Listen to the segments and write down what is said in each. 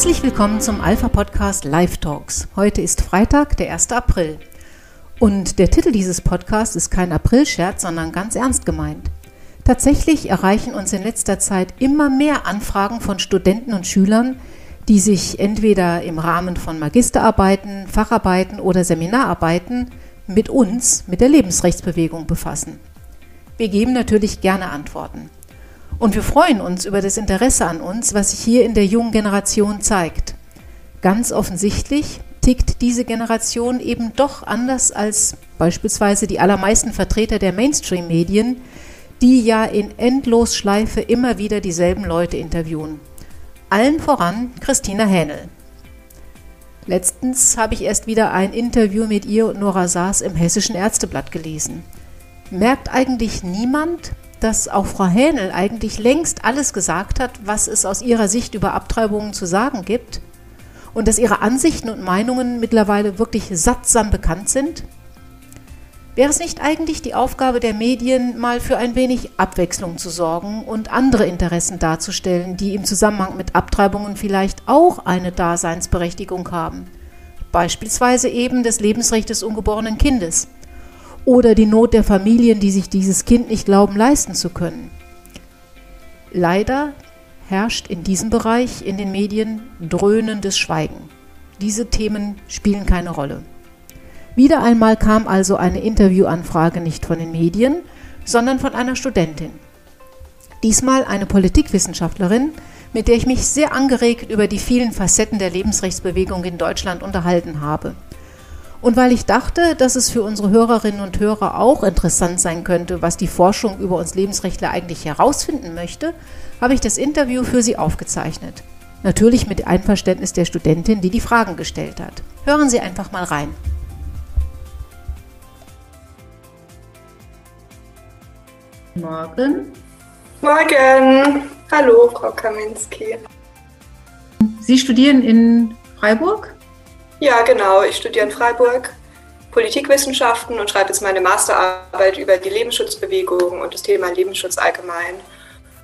Herzlich willkommen zum Alpha Podcast Live Talks. Heute ist Freitag, der 1. April. Und der Titel dieses Podcasts ist kein Aprilscherz, sondern ganz ernst gemeint. Tatsächlich erreichen uns in letzter Zeit immer mehr Anfragen von Studenten und Schülern, die sich entweder im Rahmen von Magisterarbeiten, Facharbeiten oder Seminararbeiten mit uns, mit der Lebensrechtsbewegung befassen. Wir geben natürlich gerne Antworten. Und wir freuen uns über das Interesse an uns, was sich hier in der jungen Generation zeigt. Ganz offensichtlich tickt diese Generation eben doch anders als beispielsweise die allermeisten Vertreter der Mainstream-Medien, die ja in Endlosschleife immer wieder dieselben Leute interviewen. Allen voran Christina Hähnel. Letztens habe ich erst wieder ein Interview mit ihr und Nora Saas im Hessischen Ärzteblatt gelesen. Merkt eigentlich niemand, dass auch Frau Hähnel eigentlich längst alles gesagt hat, was es aus ihrer Sicht über Abtreibungen zu sagen gibt? Und dass ihre Ansichten und Meinungen mittlerweile wirklich sattsam bekannt sind? Wäre es nicht eigentlich die Aufgabe der Medien, mal für ein wenig Abwechslung zu sorgen und andere Interessen darzustellen, die im Zusammenhang mit Abtreibungen vielleicht auch eine Daseinsberechtigung haben? Beispielsweise eben das Lebensrecht des ungeborenen Kindes oder die Not der Familien, die sich dieses Kind nicht glauben leisten zu können. Leider herrscht in diesem Bereich in den Medien dröhnendes Schweigen. Diese Themen spielen keine Rolle. Wieder einmal kam also eine Interviewanfrage nicht von den Medien, sondern von einer Studentin. Diesmal eine Politikwissenschaftlerin, mit der ich mich sehr angeregt über die vielen Facetten der Lebensrechtsbewegung in Deutschland unterhalten habe. Und weil ich dachte, dass es für unsere Hörerinnen und Hörer auch interessant sein könnte, was die Forschung über uns Lebensrechtler eigentlich herausfinden möchte, habe ich das Interview für Sie aufgezeichnet. Natürlich mit Einverständnis der Studentin, die die Fragen gestellt hat. Hören Sie einfach mal rein. Morgen. Morgen. Hallo, Frau Kaminski. Sie studieren in Freiburg? Ja, genau. Ich studiere in Freiburg Politikwissenschaften und schreibe jetzt meine Masterarbeit über die Lebensschutzbewegung und das Thema Lebensschutz allgemein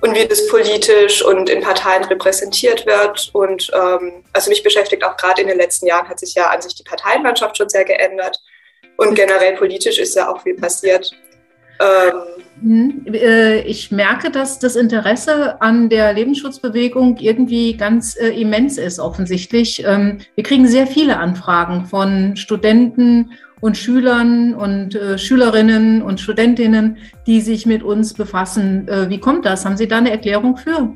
und wie das politisch und in Parteien repräsentiert wird. Und ähm, also mich beschäftigt auch gerade in den letzten Jahren hat sich ja an sich die Parteienlandschaft schon sehr geändert und generell politisch ist ja auch viel passiert. Ähm, hm, äh, ich merke, dass das Interesse an der Lebensschutzbewegung irgendwie ganz äh, immens ist, offensichtlich. Ähm, wir kriegen sehr viele Anfragen von Studenten und Schülern und äh, Schülerinnen und Studentinnen, die sich mit uns befassen. Wie kommt das? Haben Sie da eine Erklärung für?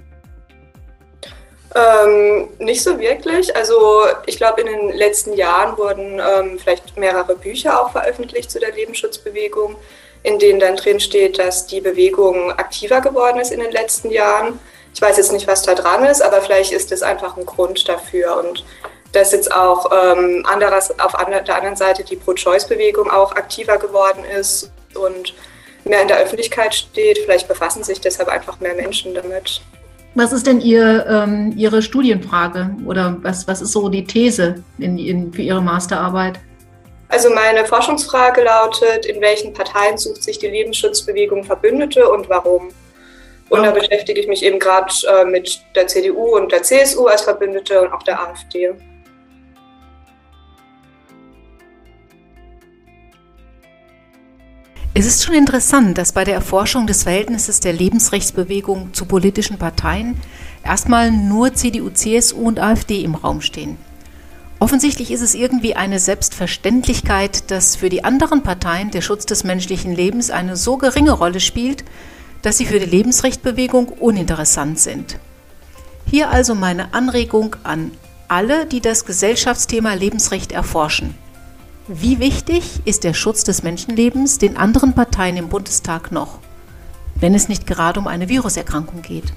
Ähm, nicht so wirklich. Also ich glaube, in den letzten Jahren wurden ähm, vielleicht mehrere Bücher auch veröffentlicht zu der Lebensschutzbewegung in denen dann drin steht, dass die Bewegung aktiver geworden ist in den letzten Jahren. Ich weiß jetzt nicht, was da dran ist, aber vielleicht ist das einfach ein Grund dafür. Und dass jetzt auch ähm, anderes, auf der anderen Seite die Pro-Choice-Bewegung auch aktiver geworden ist und mehr in der Öffentlichkeit steht. Vielleicht befassen sich deshalb einfach mehr Menschen damit. Was ist denn Ihr, ähm, Ihre Studienfrage oder was, was ist so die These in, in, für Ihre Masterarbeit? Also meine Forschungsfrage lautet, in welchen Parteien sucht sich die Lebensschutzbewegung Verbündete und warum? Und da beschäftige ich mich eben gerade äh, mit der CDU und der CSU als Verbündete und auch der AfD. Es ist schon interessant, dass bei der Erforschung des Verhältnisses der Lebensrechtsbewegung zu politischen Parteien erstmal nur CDU, CSU und AfD im Raum stehen. Offensichtlich ist es irgendwie eine Selbstverständlichkeit, dass für die anderen Parteien der Schutz des menschlichen Lebens eine so geringe Rolle spielt, dass sie für die Lebensrechtbewegung uninteressant sind. Hier also meine Anregung an alle, die das Gesellschaftsthema Lebensrecht erforschen. Wie wichtig ist der Schutz des Menschenlebens den anderen Parteien im Bundestag noch, wenn es nicht gerade um eine Viruserkrankung geht?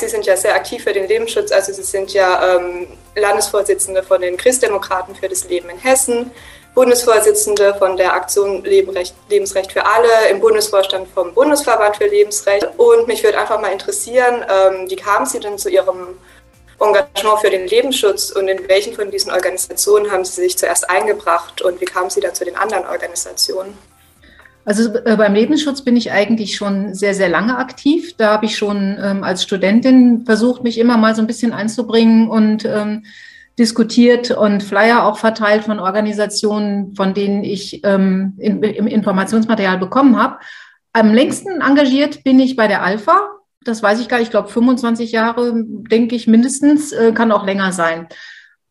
Sie sind ja sehr aktiv für den Lebensschutz, also Sie sind ja ähm, Landesvorsitzende von den Christdemokraten für das Leben in Hessen, Bundesvorsitzende von der Aktion Lebensrecht für alle, im Bundesvorstand vom Bundesverband für Lebensrecht. Und mich würde einfach mal interessieren, ähm, wie kamen Sie denn zu Ihrem Engagement für den Lebensschutz und in welchen von diesen Organisationen haben Sie sich zuerst eingebracht und wie kamen Sie da zu den anderen Organisationen? Also äh, beim Lebensschutz bin ich eigentlich schon sehr, sehr lange aktiv. Da habe ich schon ähm, als Studentin versucht, mich immer mal so ein bisschen einzubringen und ähm, diskutiert und Flyer auch verteilt von Organisationen, von denen ich ähm, in, im Informationsmaterial bekommen habe. Am längsten engagiert bin ich bei der Alpha. Das weiß ich gar nicht. Ich glaube, 25 Jahre, denke ich, mindestens, äh, kann auch länger sein.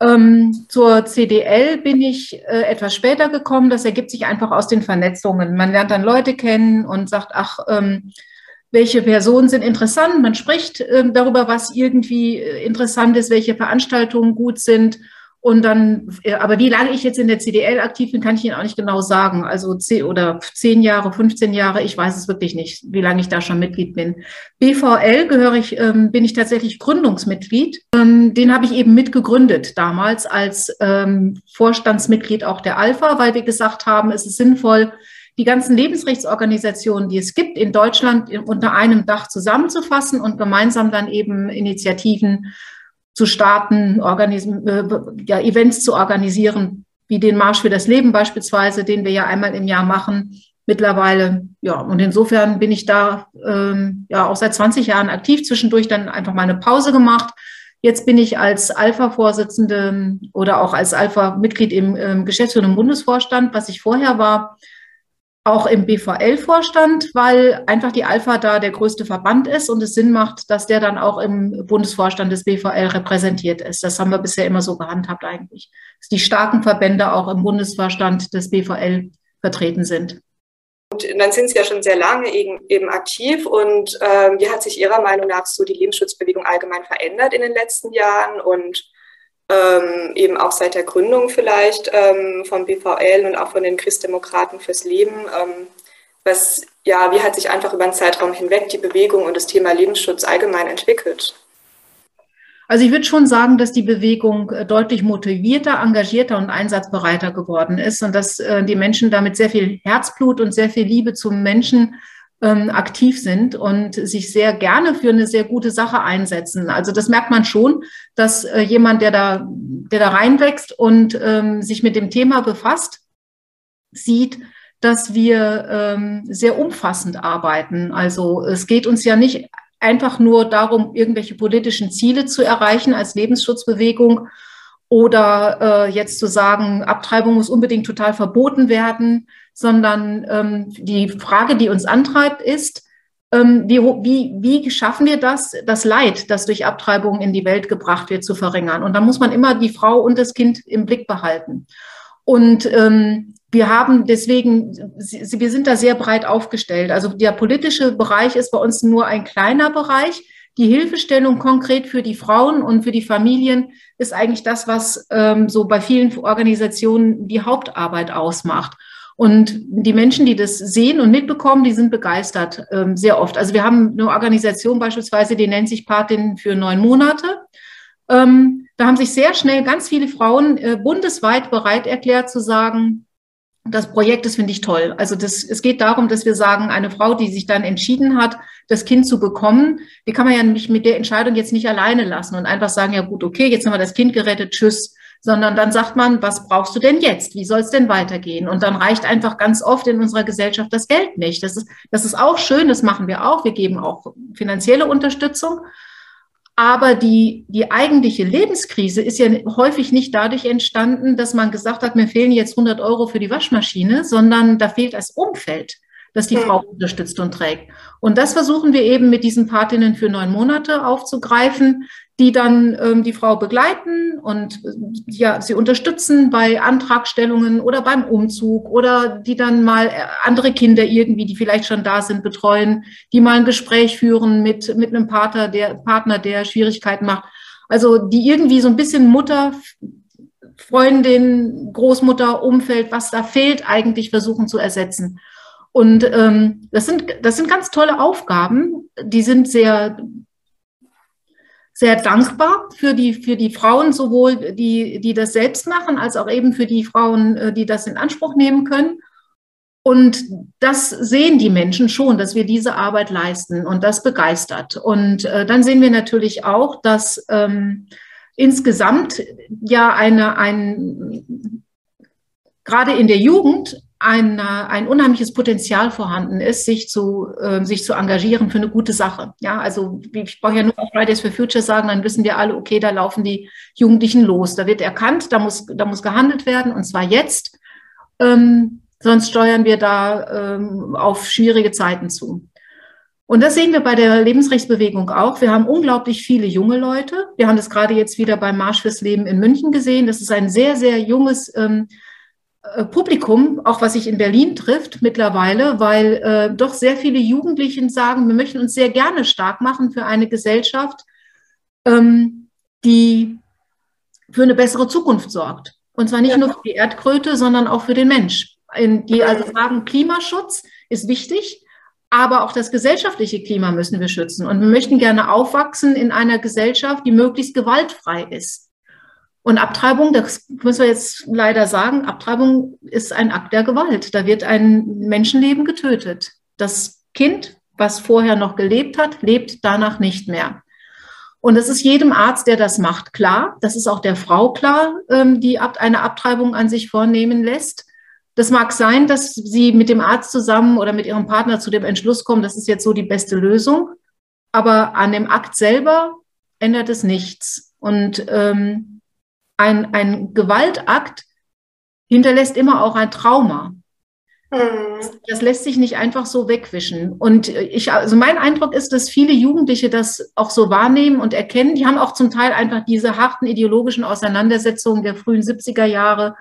Ähm, zur CDL bin ich äh, etwas später gekommen. Das ergibt sich einfach aus den Vernetzungen. Man lernt dann Leute kennen und sagt, ach, ähm, welche Personen sind interessant. Man spricht ähm, darüber, was irgendwie äh, interessant ist, welche Veranstaltungen gut sind. Und dann, äh, aber wie lange ich jetzt in der CDL aktiv bin, kann ich Ihnen auch nicht genau sagen. Also zehn oder zehn Jahre, 15 Jahre, ich weiß es wirklich nicht, wie lange ich da schon Mitglied bin. BVL gehöre ich, ähm, bin ich tatsächlich Gründungsmitglied. Ähm, den habe ich eben mitgegründet damals als ähm, Vorstandsmitglied auch der Alpha, weil wir gesagt haben, es ist sinnvoll, die ganzen Lebensrechtsorganisationen, die es gibt in Deutschland, unter einem Dach zusammenzufassen und gemeinsam dann eben Initiativen zu starten, äh, ja, Events zu organisieren, wie den Marsch für das Leben beispielsweise, den wir ja einmal im Jahr machen mittlerweile. Ja, und insofern bin ich da ähm, ja auch seit 20 Jahren aktiv, zwischendurch dann einfach mal eine Pause gemacht. Jetzt bin ich als Alpha-Vorsitzende oder auch als Alpha-Mitglied im ähm, Geschäftsführenden Bundesvorstand, was ich vorher war, auch im BVL-Vorstand, weil einfach die Alpha da der größte Verband ist und es Sinn macht, dass der dann auch im Bundesvorstand des BVL repräsentiert ist. Das haben wir bisher immer so gehandhabt eigentlich, dass die starken Verbände auch im Bundesvorstand des BVL vertreten sind. Und dann sind Sie ja schon sehr lange eben, eben aktiv. Und ähm, wie hat sich Ihrer Meinung nach so die Lebensschutzbewegung allgemein verändert in den letzten Jahren? Und ähm, eben auch seit der Gründung vielleicht ähm, vom BVL und auch von den Christdemokraten fürs Leben. Ähm, was, ja, wie hat sich einfach über den Zeitraum hinweg die Bewegung und das Thema Lebensschutz allgemein entwickelt? Also ich würde schon sagen, dass die Bewegung äh, deutlich motivierter, engagierter und einsatzbereiter geworden ist und dass äh, die Menschen damit sehr viel Herzblut und sehr viel Liebe zum Menschen ähm, aktiv sind und sich sehr gerne für eine sehr gute Sache einsetzen. Also das merkt man schon, dass äh, jemand, der da, der da reinwächst und ähm, sich mit dem Thema befasst, sieht, dass wir ähm, sehr umfassend arbeiten. Also es geht uns ja nicht einfach nur darum, irgendwelche politischen Ziele zu erreichen als Lebensschutzbewegung oder äh, jetzt zu sagen, Abtreibung muss unbedingt total verboten werden, sondern ähm, die Frage, die uns antreibt, ist, ähm, wie, wie, wie schaffen wir das, das Leid, das durch Abtreibung in die Welt gebracht wird, zu verringern? Und da muss man immer die Frau und das Kind im Blick behalten. Und ähm, wir haben deswegen, wir sind da sehr breit aufgestellt. Also der politische Bereich ist bei uns nur ein kleiner Bereich. Die Hilfestellung konkret für die Frauen und für die Familien ist eigentlich das, was ähm, so bei vielen Organisationen die Hauptarbeit ausmacht. Und die Menschen, die das sehen und mitbekommen, die sind begeistert ähm, sehr oft. Also wir haben eine Organisation beispielsweise, die nennt sich Patin für neun Monate. Ähm, da haben sich sehr schnell ganz viele Frauen äh, bundesweit bereit erklärt zu sagen, das Projekt, das finde ich toll. Also das, es geht darum, dass wir sagen, eine Frau, die sich dann entschieden hat, das Kind zu bekommen, die kann man ja nicht mit der Entscheidung jetzt nicht alleine lassen und einfach sagen, ja gut, okay, jetzt haben wir das Kind gerettet, tschüss sondern dann sagt man, was brauchst du denn jetzt? Wie soll es denn weitergehen? Und dann reicht einfach ganz oft in unserer Gesellschaft das Geld nicht. Das ist, das ist auch schön, das machen wir auch. Wir geben auch finanzielle Unterstützung. Aber die, die eigentliche Lebenskrise ist ja häufig nicht dadurch entstanden, dass man gesagt hat, mir fehlen jetzt 100 Euro für die Waschmaschine, sondern da fehlt das Umfeld das die Frau unterstützt und trägt. Und das versuchen wir eben mit diesen Patinnen für neun Monate aufzugreifen, die dann ähm, die Frau begleiten und äh, ja, sie unterstützen bei Antragstellungen oder beim Umzug oder die dann mal äh, andere Kinder irgendwie, die vielleicht schon da sind, betreuen, die mal ein Gespräch führen mit, mit einem Partner, der, Partner, der Schwierigkeiten macht. Also die irgendwie so ein bisschen Mutter, Freundin, Großmutter, Umfeld, was da fehlt, eigentlich versuchen zu ersetzen. Und ähm, das, sind, das sind ganz tolle Aufgaben. Die sind sehr, sehr dankbar für die, für die Frauen, sowohl die, die das selbst machen, als auch eben für die Frauen, äh, die das in Anspruch nehmen können. Und das sehen die Menschen schon, dass wir diese Arbeit leisten und das begeistert. Und äh, dann sehen wir natürlich auch, dass ähm, insgesamt ja eine, ein, gerade in der Jugend ein, ein unheimliches Potenzial vorhanden ist, sich zu, äh, sich zu engagieren für eine gute Sache. Ja, also ich brauche ja nur Fridays for Future sagen, dann wissen wir alle, okay, da laufen die Jugendlichen los. Da wird erkannt, da muss, da muss gehandelt werden und zwar jetzt. Ähm, sonst steuern wir da ähm, auf schwierige Zeiten zu. Und das sehen wir bei der Lebensrechtsbewegung auch. Wir haben unglaublich viele junge Leute. Wir haben das gerade jetzt wieder beim Marsch fürs Leben in München gesehen. Das ist ein sehr, sehr junges ähm, äh, Publikum, auch was sich in Berlin trifft mittlerweile, weil äh, doch sehr viele Jugendliche sagen, wir möchten uns sehr gerne stark machen für eine Gesellschaft, ähm, die für eine bessere Zukunft sorgt. Und zwar nicht ja. nur für die Erdkröte, sondern auch für den Mensch. In, die also sagen, Klimaschutz ist wichtig, aber auch das gesellschaftliche Klima müssen wir schützen. Und wir möchten gerne aufwachsen in einer Gesellschaft, die möglichst gewaltfrei ist. Und Abtreibung, das müssen wir jetzt leider sagen, Abtreibung ist ein Akt der Gewalt. Da wird ein Menschenleben getötet. Das Kind, was vorher noch gelebt hat, lebt danach nicht mehr. Und es ist jedem Arzt, der das macht, klar. Das ist auch der Frau klar, ähm, die eine Abtreibung an sich vornehmen lässt. Das mag sein, dass sie mit dem Arzt zusammen oder mit ihrem Partner zu dem Entschluss kommen, das ist jetzt so die beste Lösung. Aber an dem Akt selber ändert es nichts. Und ähm, ein, ein Gewaltakt hinterlässt immer auch ein Trauma. Mhm. Das lässt sich nicht einfach so wegwischen. Und ich, also mein Eindruck ist, dass viele Jugendliche das auch so wahrnehmen und erkennen. Die haben auch zum Teil einfach diese harten ideologischen Auseinandersetzungen der frühen 70er Jahre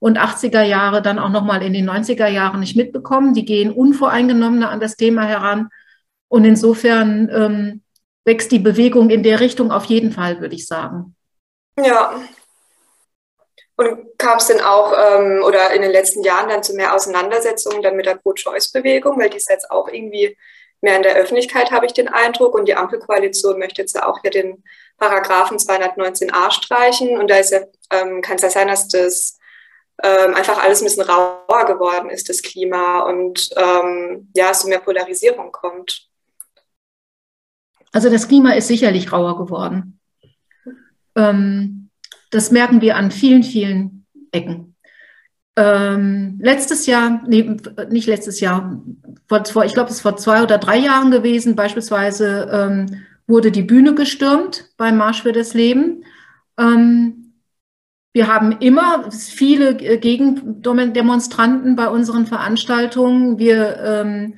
und 80er Jahre dann auch nochmal in den 90er Jahren nicht mitbekommen. Die gehen unvoreingenommener an das Thema heran. Und insofern ähm, wächst die Bewegung in der Richtung auf jeden Fall, würde ich sagen. Ja, und kam es denn auch ähm, oder in den letzten Jahren dann zu mehr Auseinandersetzungen dann mit der Pro-Choice-Bewegung, weil die ist jetzt auch irgendwie mehr in der Öffentlichkeit, habe ich den Eindruck. Und die Ampelkoalition möchte jetzt auch ja den Paragraphen 219a streichen. Und da ist ja, ähm, kann es ja sein, dass das ähm, einfach alles ein bisschen rauer geworden ist, das Klima, und ähm, ja, es zu mehr Polarisierung kommt. Also das Klima ist sicherlich rauer geworden. Ähm, das merken wir an vielen, vielen Ecken. Ähm, letztes Jahr, nee, nicht letztes Jahr, vor, ich glaube, es ist vor zwei oder drei Jahren gewesen, beispielsweise ähm, wurde die Bühne gestürmt beim Marsch für das Leben. Ähm, wir haben immer viele Gegendemonstranten bei unseren Veranstaltungen. Wir ähm,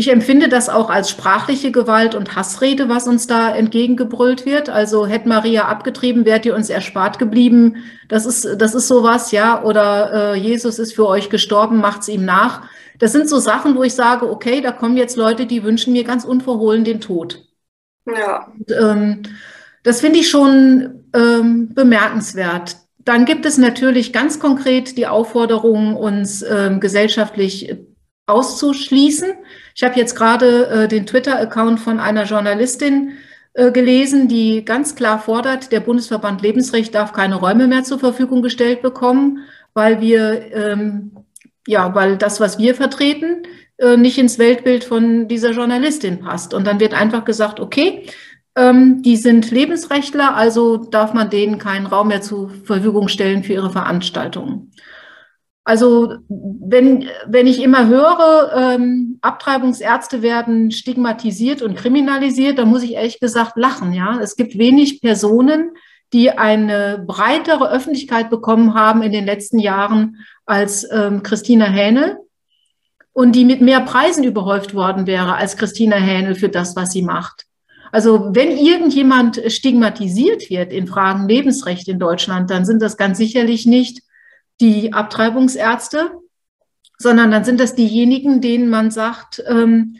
ich empfinde das auch als sprachliche Gewalt und Hassrede, was uns da entgegengebrüllt wird. Also hätte Maria abgetrieben, wärt ihr uns erspart geblieben. Das ist, das ist sowas, ja. Oder äh, Jesus ist für euch gestorben, macht's ihm nach. Das sind so Sachen, wo ich sage, okay, da kommen jetzt Leute, die wünschen mir ganz unverhohlen den Tod. Ja. Und, ähm, das finde ich schon ähm, bemerkenswert. Dann gibt es natürlich ganz konkret die Aufforderung, uns ähm, gesellschaftlich auszuschließen. Ich habe jetzt gerade äh, den Twitter-Account von einer Journalistin äh, gelesen, die ganz klar fordert, der Bundesverband Lebensrecht darf keine Räume mehr zur Verfügung gestellt bekommen, weil wir, ähm, ja, weil das, was wir vertreten, äh, nicht ins Weltbild von dieser Journalistin passt. Und dann wird einfach gesagt, okay, ähm, die sind Lebensrechtler, also darf man denen keinen Raum mehr zur Verfügung stellen für ihre Veranstaltungen. Also wenn, wenn ich immer höre, ähm, Abtreibungsärzte werden stigmatisiert und kriminalisiert, dann muss ich ehrlich gesagt lachen. Ja, es gibt wenig Personen, die eine breitere Öffentlichkeit bekommen haben in den letzten Jahren als ähm, Christina Hähnel und die mit mehr Preisen überhäuft worden wäre als Christina Hähnel für das, was sie macht. Also wenn irgendjemand stigmatisiert wird in Fragen Lebensrecht in Deutschland, dann sind das ganz sicherlich nicht die Abtreibungsärzte, sondern dann sind das diejenigen, denen man sagt, ähm,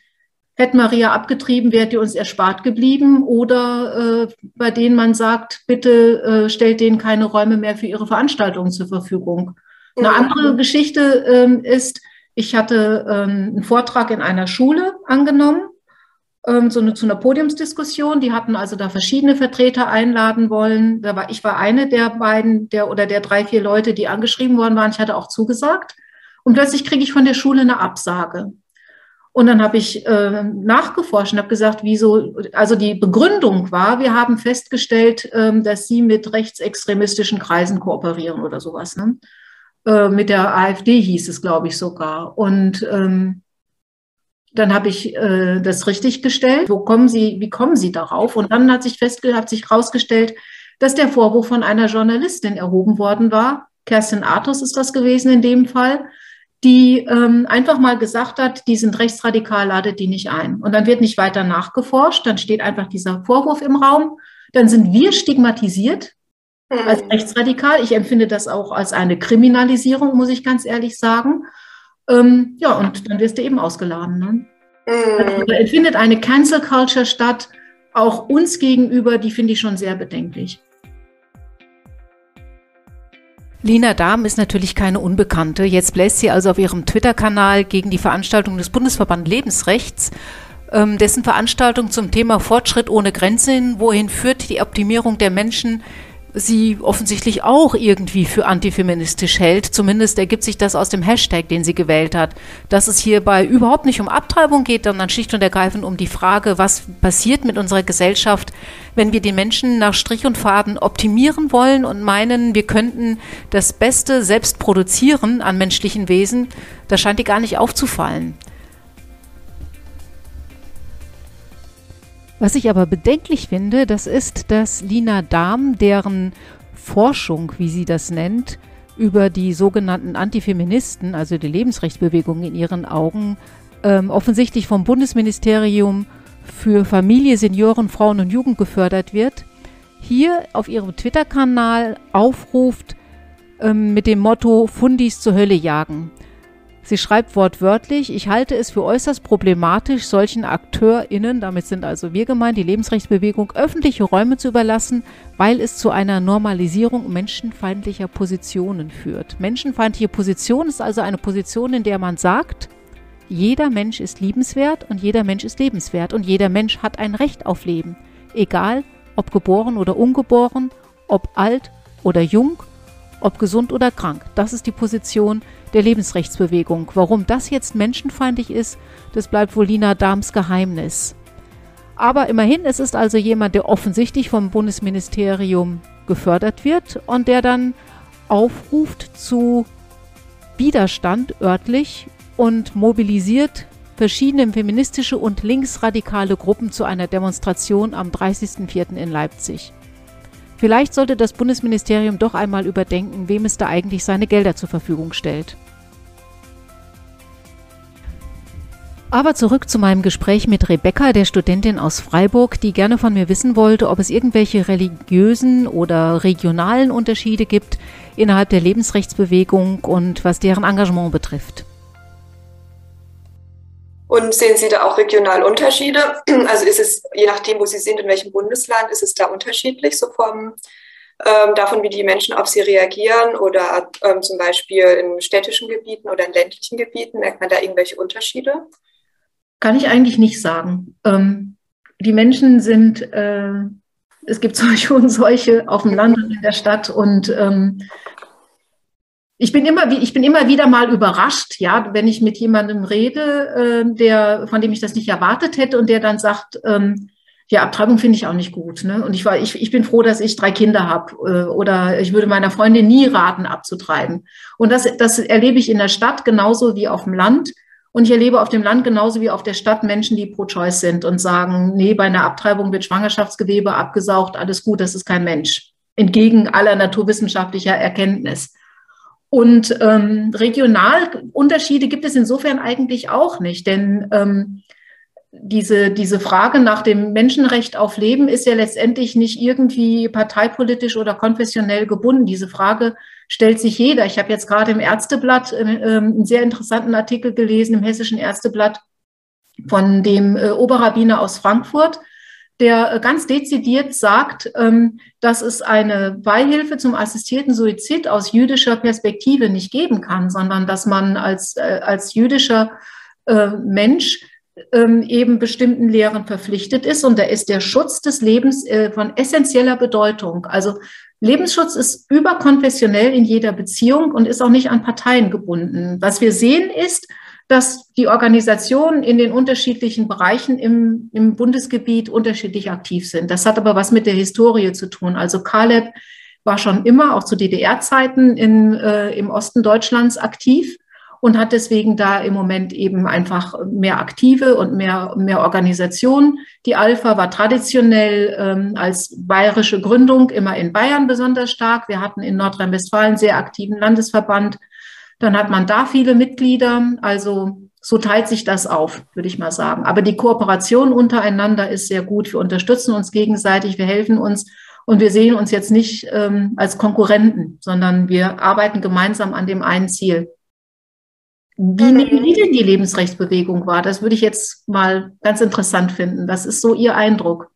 hätte Maria abgetrieben, wäre die uns erspart geblieben. Oder äh, bei denen man sagt, bitte äh, stellt denen keine Räume mehr für ihre Veranstaltungen zur Verfügung. Eine andere Geschichte ähm, ist, ich hatte ähm, einen Vortrag in einer Schule angenommen ähm, so eine, zu einer Podiumsdiskussion. Die hatten also da verschiedene Vertreter einladen wollen. Da war, ich war eine der beiden, der oder der drei, vier Leute, die angeschrieben worden waren. Ich hatte auch zugesagt. Und plötzlich kriege ich von der Schule eine Absage. Und dann habe ich äh, nachgeforscht und habe gesagt, wieso, also die Begründung war, wir haben festgestellt, ähm, dass sie mit rechtsextremistischen Kreisen kooperieren oder sowas. Ne? äh, mit der AfD hieß es, glaube ich, sogar. Und ähm, dann habe ich äh, das richtig gestellt. Wo kommen Sie, wie kommen Sie darauf? Und dann hat sich festgestellt, hat sich herausgestellt, dass der Vorwurf von einer Journalistin erhoben worden war. Kerstin Artus ist das gewesen in dem Fall, die ähm, einfach mal gesagt hat, die sind rechtsradikal, ladet die nicht ein. Und dann wird nicht weiter nachgeforscht, dann steht einfach dieser Vorwurf im Raum. Dann sind wir stigmatisiert als mhm. rechtsradikal. Ich empfinde das auch als eine Kriminalisierung, muss ich ganz ehrlich sagen. Ähm, ja, und dann wirst du eben ausgeladen. Ne? Mhm. da findet eine Cancel Culture statt, auch uns gegenüber, die finde ich schon sehr bedenklich. Lina Dahm ist natürlich keine Unbekannte. Jetzt bläst sie also auf ihrem Twitter-Kanal gegen die Veranstaltung des Bundesverband Lebensrechts, ähm, dessen Veranstaltung zum Thema Fortschritt ohne Grenzen, wohin führt die Optimierung der Menschen, sie offensichtlich auch irgendwie für antifeministisch hält. Zumindest ergibt sich das aus dem Hashtag, den sie gewählt hat. Dass es hierbei überhaupt nicht um Abtreibung geht, sondern schlicht und ergreifend um die Frage, was passiert mit unserer Gesellschaft, wenn wir die Menschen nach Strich und Faden optimieren wollen und meinen, wir könnten das Beste selbst produzieren an menschlichen Wesen. Das scheint ihr gar nicht aufzufallen. Was ich aber bedenklich finde, das ist, dass Lina Dahm, deren Forschung, wie sie das nennt, über die sogenannten Antifeministen, also die Lebensrechtsbewegung in ihren Augen, ähm, offensichtlich vom Bundesministerium für Familie, Senioren, Frauen und Jugend gefördert wird, hier auf ihrem Twitter-Kanal aufruft ähm, mit dem Motto Fundis zur Hölle jagen. Sie schreibt wortwörtlich, ich halte es für äußerst problematisch, solchen AkteurInnen, damit sind also wir gemeint, die Lebensrechtsbewegung, öffentliche Räume zu überlassen, weil es zu einer Normalisierung menschenfeindlicher Positionen führt. Menschenfeindliche Position ist also eine Position, in der man sagt, jeder Mensch ist liebenswert und jeder Mensch ist lebenswert und jeder Mensch hat ein Recht auf Leben. Egal, ob geboren oder ungeboren, ob alt oder jung, ob gesund oder krank. Das ist die Position, der Lebensrechtsbewegung. Warum das jetzt menschenfeindlich ist, das bleibt wohl Lina Dahms Geheimnis. Aber immerhin, es ist also jemand, der offensichtlich vom Bundesministerium gefördert wird und der dann aufruft zu Widerstand örtlich und mobilisiert verschiedene feministische und linksradikale Gruppen zu einer Demonstration am 30.04. in Leipzig. Vielleicht sollte das Bundesministerium doch einmal überdenken, wem es da eigentlich seine Gelder zur Verfügung stellt. Aber zurück zu meinem Gespräch mit Rebecca, der Studentin aus Freiburg, die gerne von mir wissen wollte, ob es irgendwelche religiösen oder regionalen Unterschiede gibt innerhalb der Lebensrechtsbewegung und was deren Engagement betrifft. Und sehen Sie da auch regional Unterschiede? Also ist es, je nachdem, wo Sie sind, in welchem Bundesland, ist es da unterschiedlich, so vom, ähm, davon, wie die Menschen auf sie reagieren oder ähm, zum Beispiel in städtischen Gebieten oder in ländlichen Gebieten? Merkt man da irgendwelche Unterschiede? Kann ich eigentlich nicht sagen. Ähm, die Menschen sind, äh, es gibt solche und solche auf dem Land und in der Stadt und ähm, ich bin immer, ich bin immer wieder mal überrascht, ja, wenn ich mit jemandem rede, äh, der, von dem ich das nicht erwartet hätte und der dann sagt, ähm, ja, Abtreibung finde ich auch nicht gut. Ne? Und ich war, ich, ich bin froh, dass ich drei Kinder habe. Äh, oder ich würde meiner Freundin nie raten, abzutreiben. Und das, das erlebe ich in der Stadt genauso wie auf dem Land. Und ich erlebe auf dem Land genauso wie auf der Stadt Menschen, die pro-choice sind und sagen, nee, bei einer Abtreibung wird Schwangerschaftsgewebe abgesaugt, alles gut, das ist kein Mensch. Entgegen aller naturwissenschaftlicher Erkenntnis. Und ähm, Regionalunterschiede gibt es insofern eigentlich auch nicht, denn ähm, diese, diese Frage nach dem Menschenrecht auf Leben ist ja letztendlich nicht irgendwie parteipolitisch oder konfessionell gebunden. Diese Frage stellt sich jeder. Ich habe jetzt gerade im Ärzteblatt äh, einen sehr interessanten Artikel gelesen, im Hessischen Ärzteblatt von dem äh, Oberrabbiner aus Frankfurt, der äh, ganz dezidiert sagt, ähm, dass es eine Beihilfe zum assistierten Suizid aus jüdischer Perspektive nicht geben kann, sondern dass man als, äh, als jüdischer äh, Mensch ähm, eben bestimmten Lehren verpflichtet ist. Und da ist der Schutz des Lebens von essentieller Bedeutung. Also Lebensschutz ist überkonfessionell in jeder Beziehung und ist auch nicht an Parteien gebunden. Was wir sehen ist, dass die Organisationen in den unterschiedlichen Bereichen im, im Bundesgebiet unterschiedlich aktiv sind. Das hat aber was mit der Historie zu tun. Also Caleb war schon immer, auch zu DDR-Zeiten, äh, im Osten Deutschlands aktiv und hat deswegen da im Moment eben einfach mehr Aktive und mehr, mehr Organisationen. Die Alpha war traditionell ähm, als bayerische Gründung immer in Bayern besonders stark. Wir hatten in Nordrhein-Westfalen sehr aktiven Landesverband. Dann hat man da viele Mitglieder. Also so teilt sich das auf, würde ich mal sagen. Aber die Kooperation untereinander ist sehr gut. Wir unterstützen uns gegenseitig, wir helfen uns und wir sehen uns jetzt nicht ähm, als Konkurrenten, sondern wir arbeiten gemeinsam an dem einen Ziel. Wie nehmen Sie denn die Lebensrechtsbewegung wahr? Das würde ich jetzt mal ganz interessant finden. Was ist so Ihr Eindruck?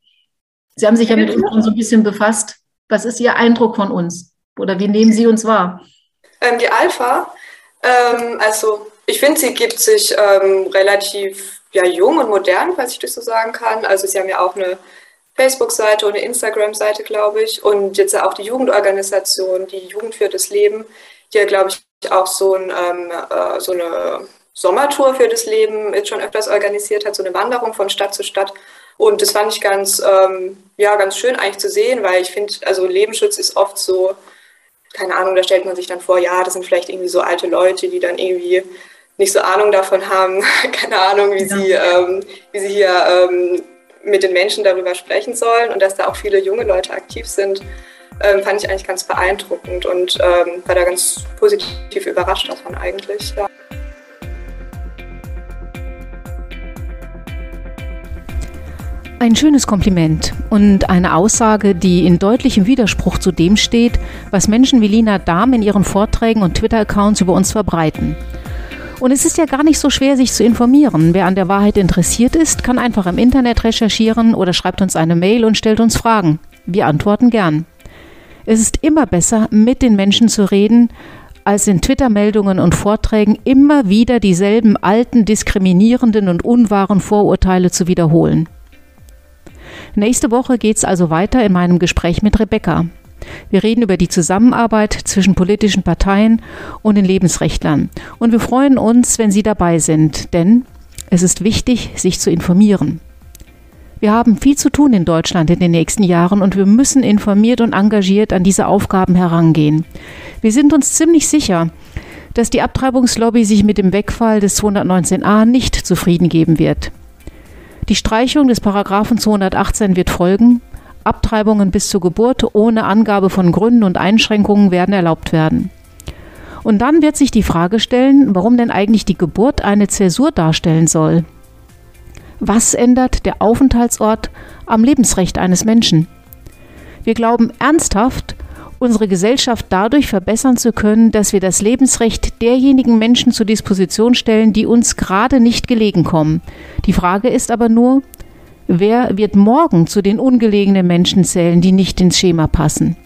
Sie haben sich ja mit uns schon so ein bisschen befasst. Was ist Ihr Eindruck von uns? Oder wie nehmen Sie uns wahr? Ähm, die Alpha, ähm, also ich finde, sie gibt sich ähm, relativ ja, jung und modern, falls ich das so sagen kann. Also sie haben ja auch eine Facebook-Seite und eine Instagram-Seite, glaube ich. Und jetzt auch die Jugendorganisation, die Jugend für das Leben, die ja, glaube ich, auch so, ein, ähm, äh, so eine Sommertour für das Leben jetzt schon öfters organisiert hat, so eine Wanderung von Stadt zu Stadt. Und das fand ich ganz, ähm, ja, ganz schön eigentlich zu sehen, weil ich finde, also Lebensschutz ist oft so, keine Ahnung, da stellt man sich dann vor, ja, das sind vielleicht irgendwie so alte Leute, die dann irgendwie nicht so Ahnung davon haben, keine Ahnung, wie, ja. sie, ähm, wie sie hier ähm, mit den Menschen darüber sprechen sollen und dass da auch viele junge Leute aktiv sind ähm, fand ich eigentlich ganz beeindruckend und ähm, war da ganz positiv überrascht davon eigentlich. Ja. Ein schönes Kompliment und eine Aussage, die in deutlichem Widerspruch zu dem steht, was Menschen wie Lina Dahm in ihren Vorträgen und Twitter-Accounts über uns verbreiten. Und es ist ja gar nicht so schwer, sich zu informieren. Wer an der Wahrheit interessiert ist, kann einfach im Internet recherchieren oder schreibt uns eine Mail und stellt uns Fragen. Wir antworten gern. Es ist immer besser, mit den Menschen zu reden, als in Twitter-Meldungen und Vorträgen immer wieder dieselben alten, diskriminierenden und unwahren Vorurteile zu wiederholen. Nächste Woche geht es also weiter in meinem Gespräch mit Rebecca. Wir reden über die Zusammenarbeit zwischen politischen Parteien und den Lebensrechtlern. Und wir freuen uns, wenn Sie dabei sind, denn es ist wichtig, sich zu informieren. Wir haben viel zu tun in Deutschland in den nächsten Jahren und wir müssen informiert und engagiert an diese Aufgaben herangehen. Wir sind uns ziemlich sicher, dass die Abtreibungslobby sich mit dem Wegfall des 219a nicht zufrieden geben wird. Die Streichung des Paragraphen 218 wird folgen. Abtreibungen bis zur Geburt ohne Angabe von Gründen und Einschränkungen werden erlaubt werden. Und dann wird sich die Frage stellen, warum denn eigentlich die Geburt eine Zäsur darstellen soll. Was ändert der Aufenthaltsort am Lebensrecht eines Menschen? Wir glauben ernsthaft, unsere Gesellschaft dadurch verbessern zu können, dass wir das Lebensrecht derjenigen Menschen zur Disposition stellen, die uns gerade nicht gelegen kommen. Die Frage ist aber nur, wer wird morgen zu den ungelegenen Menschen zählen, die nicht ins Schema passen?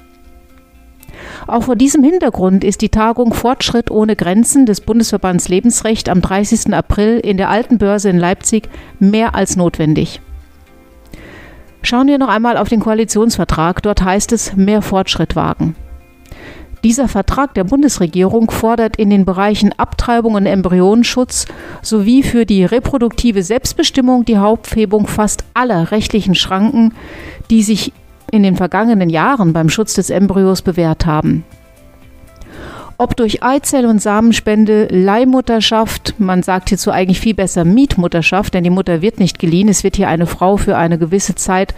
Auch vor diesem Hintergrund ist die Tagung Fortschritt ohne Grenzen des Bundesverbands Lebensrecht am 30. April in der Alten Börse in Leipzig mehr als notwendig. Schauen wir noch einmal auf den Koalitionsvertrag. Dort heißt es mehr Fortschritt wagen. Dieser Vertrag der Bundesregierung fordert in den Bereichen Abtreibung und Embryonenschutz sowie für die reproduktive Selbstbestimmung die Haupthebung fast aller rechtlichen Schranken, die sich in den vergangenen Jahren beim Schutz des Embryos bewährt haben. Ob durch Eizell- und Samenspende, Leihmutterschaft, man sagt hierzu eigentlich viel besser Mietmutterschaft, denn die Mutter wird nicht geliehen, es wird hier eine Frau für eine gewisse Zeit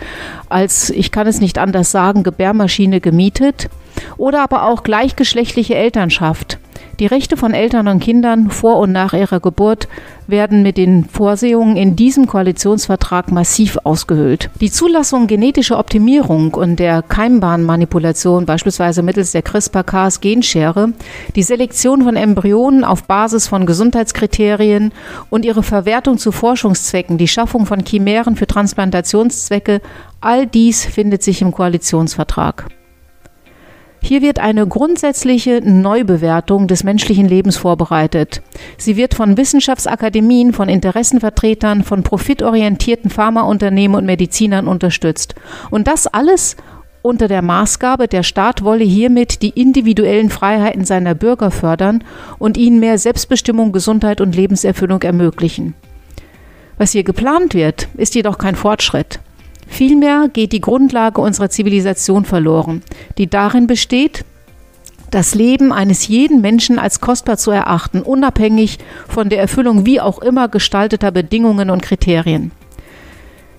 als, ich kann es nicht anders sagen, Gebärmaschine gemietet, oder aber auch gleichgeschlechtliche Elternschaft. Die Rechte von Eltern und Kindern vor und nach ihrer Geburt werden mit den Vorsehungen in diesem Koalitionsvertrag massiv ausgehöhlt. Die Zulassung genetischer Optimierung und der Keimbahnmanipulation, beispielsweise mittels der CRISPR-Cas-Genschere, die Selektion von Embryonen auf Basis von Gesundheitskriterien und ihre Verwertung zu Forschungszwecken, die Schaffung von Chimären für Transplantationszwecke, all dies findet sich im Koalitionsvertrag. Hier wird eine grundsätzliche Neubewertung des menschlichen Lebens vorbereitet. Sie wird von Wissenschaftsakademien, von Interessenvertretern, von profitorientierten Pharmaunternehmen und Medizinern unterstützt. Und das alles unter der Maßgabe, der Staat wolle hiermit die individuellen Freiheiten seiner Bürger fördern und ihnen mehr Selbstbestimmung, Gesundheit und Lebenserfüllung ermöglichen. Was hier geplant wird, ist jedoch kein Fortschritt. Vielmehr geht die Grundlage unserer Zivilisation verloren, die darin besteht, das Leben eines jeden Menschen als kostbar zu erachten, unabhängig von der Erfüllung wie auch immer gestalteter Bedingungen und Kriterien.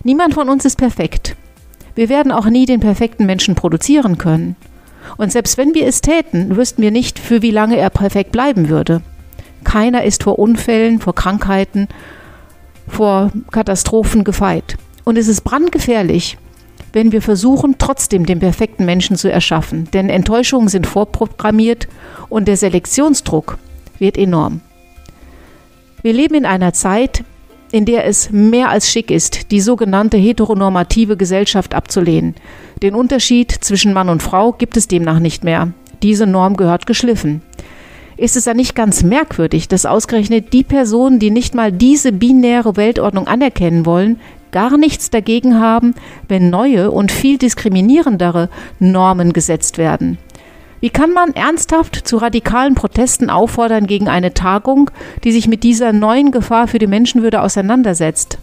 Niemand von uns ist perfekt. Wir werden auch nie den perfekten Menschen produzieren können. Und selbst wenn wir es täten, wüssten wir nicht, für wie lange er perfekt bleiben würde. Keiner ist vor Unfällen, vor Krankheiten, vor Katastrophen gefeit. Und es ist brandgefährlich, wenn wir versuchen, trotzdem den perfekten Menschen zu erschaffen. Denn Enttäuschungen sind vorprogrammiert und der Selektionsdruck wird enorm. Wir leben in einer Zeit, in der es mehr als schick ist, die sogenannte heteronormative Gesellschaft abzulehnen. Den Unterschied zwischen Mann und Frau gibt es demnach nicht mehr. Diese Norm gehört geschliffen. Ist es dann nicht ganz merkwürdig, dass ausgerechnet die Personen, die nicht mal diese binäre Weltordnung anerkennen wollen, gar nichts dagegen haben, wenn neue und viel diskriminierendere Normen gesetzt werden. Wie kann man ernsthaft zu radikalen Protesten auffordern gegen eine Tagung, die sich mit dieser neuen Gefahr für die Menschenwürde auseinandersetzt?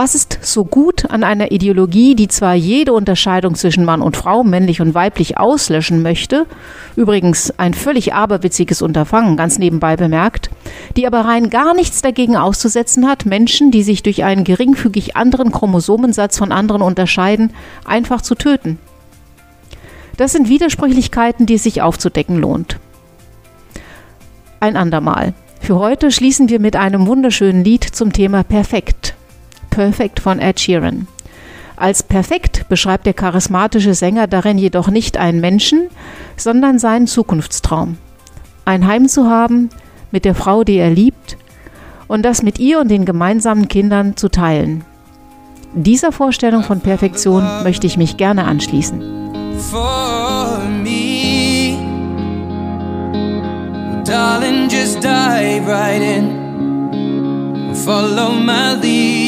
Was ist so gut an einer Ideologie, die zwar jede Unterscheidung zwischen Mann und Frau, männlich und weiblich auslöschen möchte, übrigens ein völlig aberwitziges Unterfangen, ganz nebenbei bemerkt, die aber rein gar nichts dagegen auszusetzen hat, Menschen, die sich durch einen geringfügig anderen Chromosomensatz von anderen unterscheiden, einfach zu töten? Das sind Widersprüchlichkeiten, die es sich aufzudecken lohnt. Ein andermal. Für heute schließen wir mit einem wunderschönen Lied zum Thema Perfekt. Perfect von Ed Sheeran. Als perfekt beschreibt der charismatische Sänger darin jedoch nicht einen Menschen, sondern seinen Zukunftstraum. Ein Heim zu haben mit der Frau, die er liebt, und das mit ihr und den gemeinsamen Kindern zu teilen. Dieser Vorstellung von Perfektion möchte ich mich gerne anschließen. Darling, just dive right. Follow my lead.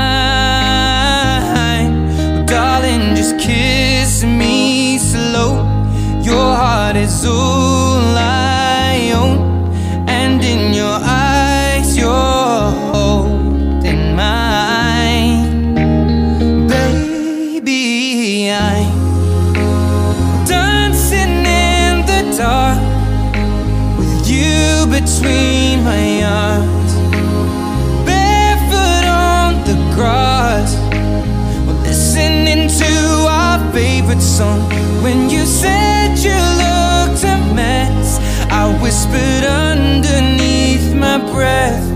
Is I own And in your eyes you're holding mine. Baby, I'm dancing in the dark With you between my arms. Barefoot on the grass Listening to our favorite song whispered underneath my breath,